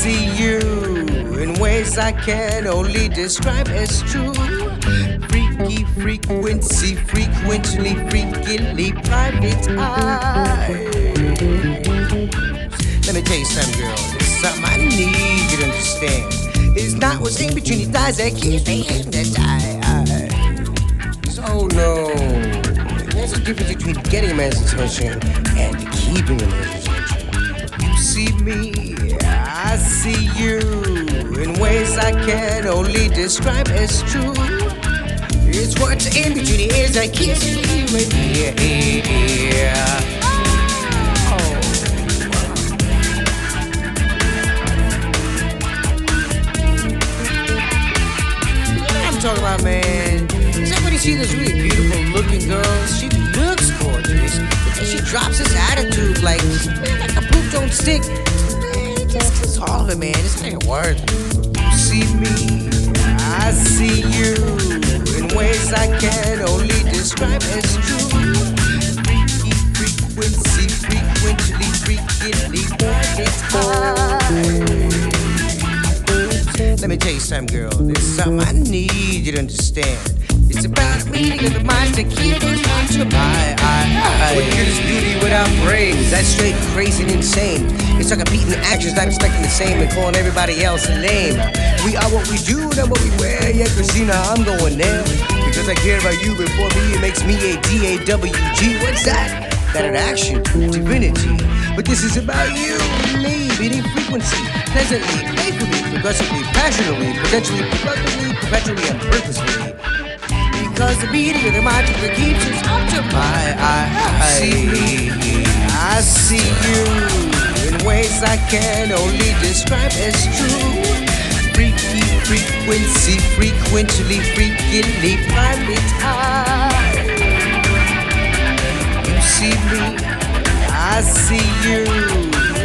see you in ways I can only describe as true. Freaky frequency, frequently, freakily private eye. Let me tell you something, girl. There's something I need you to understand. It's not what's in between your thighs that keeps me hypnotized. Oh no. There's a difference between getting a man's attention and keeping a man's. You me, I see you in ways I can only describe as true. It's what's in between the ears that keeps me right here. I'm talking about, man. Somebody see this really beautiful looking girl. She looks gorgeous, then she drops this attitude like, a stick. Man, just, just man. This ain't worth. You see me, I see you in ways I can only describe as true. Freaky frequency, frequently, freakingly, high. Let me tell you something, girl. There's something I need you to understand. It's about meeting of the minds that keep us on to my eye. What good is beauty without brains? That's straight crazy and insane. It's like competing actions, not expecting the same and calling everybody else lame. We are what we do, not what we wear. Yeah, Christina, I'm going there. Because I care about you before me, it makes me a D-A-W-G. What's that? That an action, divinity. But this is about you me, beating frequency, pleasantly, playfully, progressively, passionately, potentially, productively, perpetually, and purposefully. The beating of the mind that keeps us up to my eye. See me, I see you in ways I can only describe as true. Freaky frequency, frequently, freakingly, private eye. You see me, I see you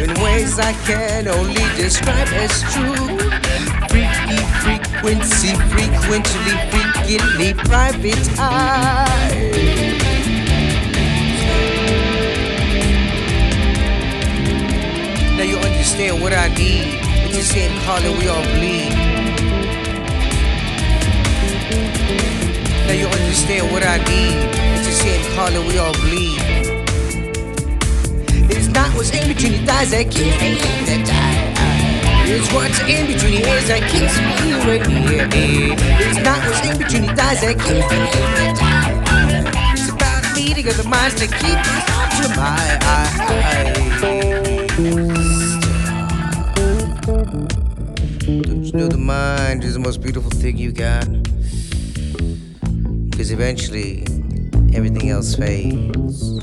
in ways I can only describe as true. Frequency, frequently, freakingly, private eye. Now you understand what I need. It's the same color we all bleed. Now you understand what I need. It's the same color we all bleed. It's not what's in between your thighs that keeps me hypnotized. It's what's in between your ears that keeps me here. It's not what's in between your thighs that keeps me hypnotized. It's about meeting of the minds that keep us to my eye. Don't you know the mind is the most beautiful thing you got? Because eventually, everything else fades.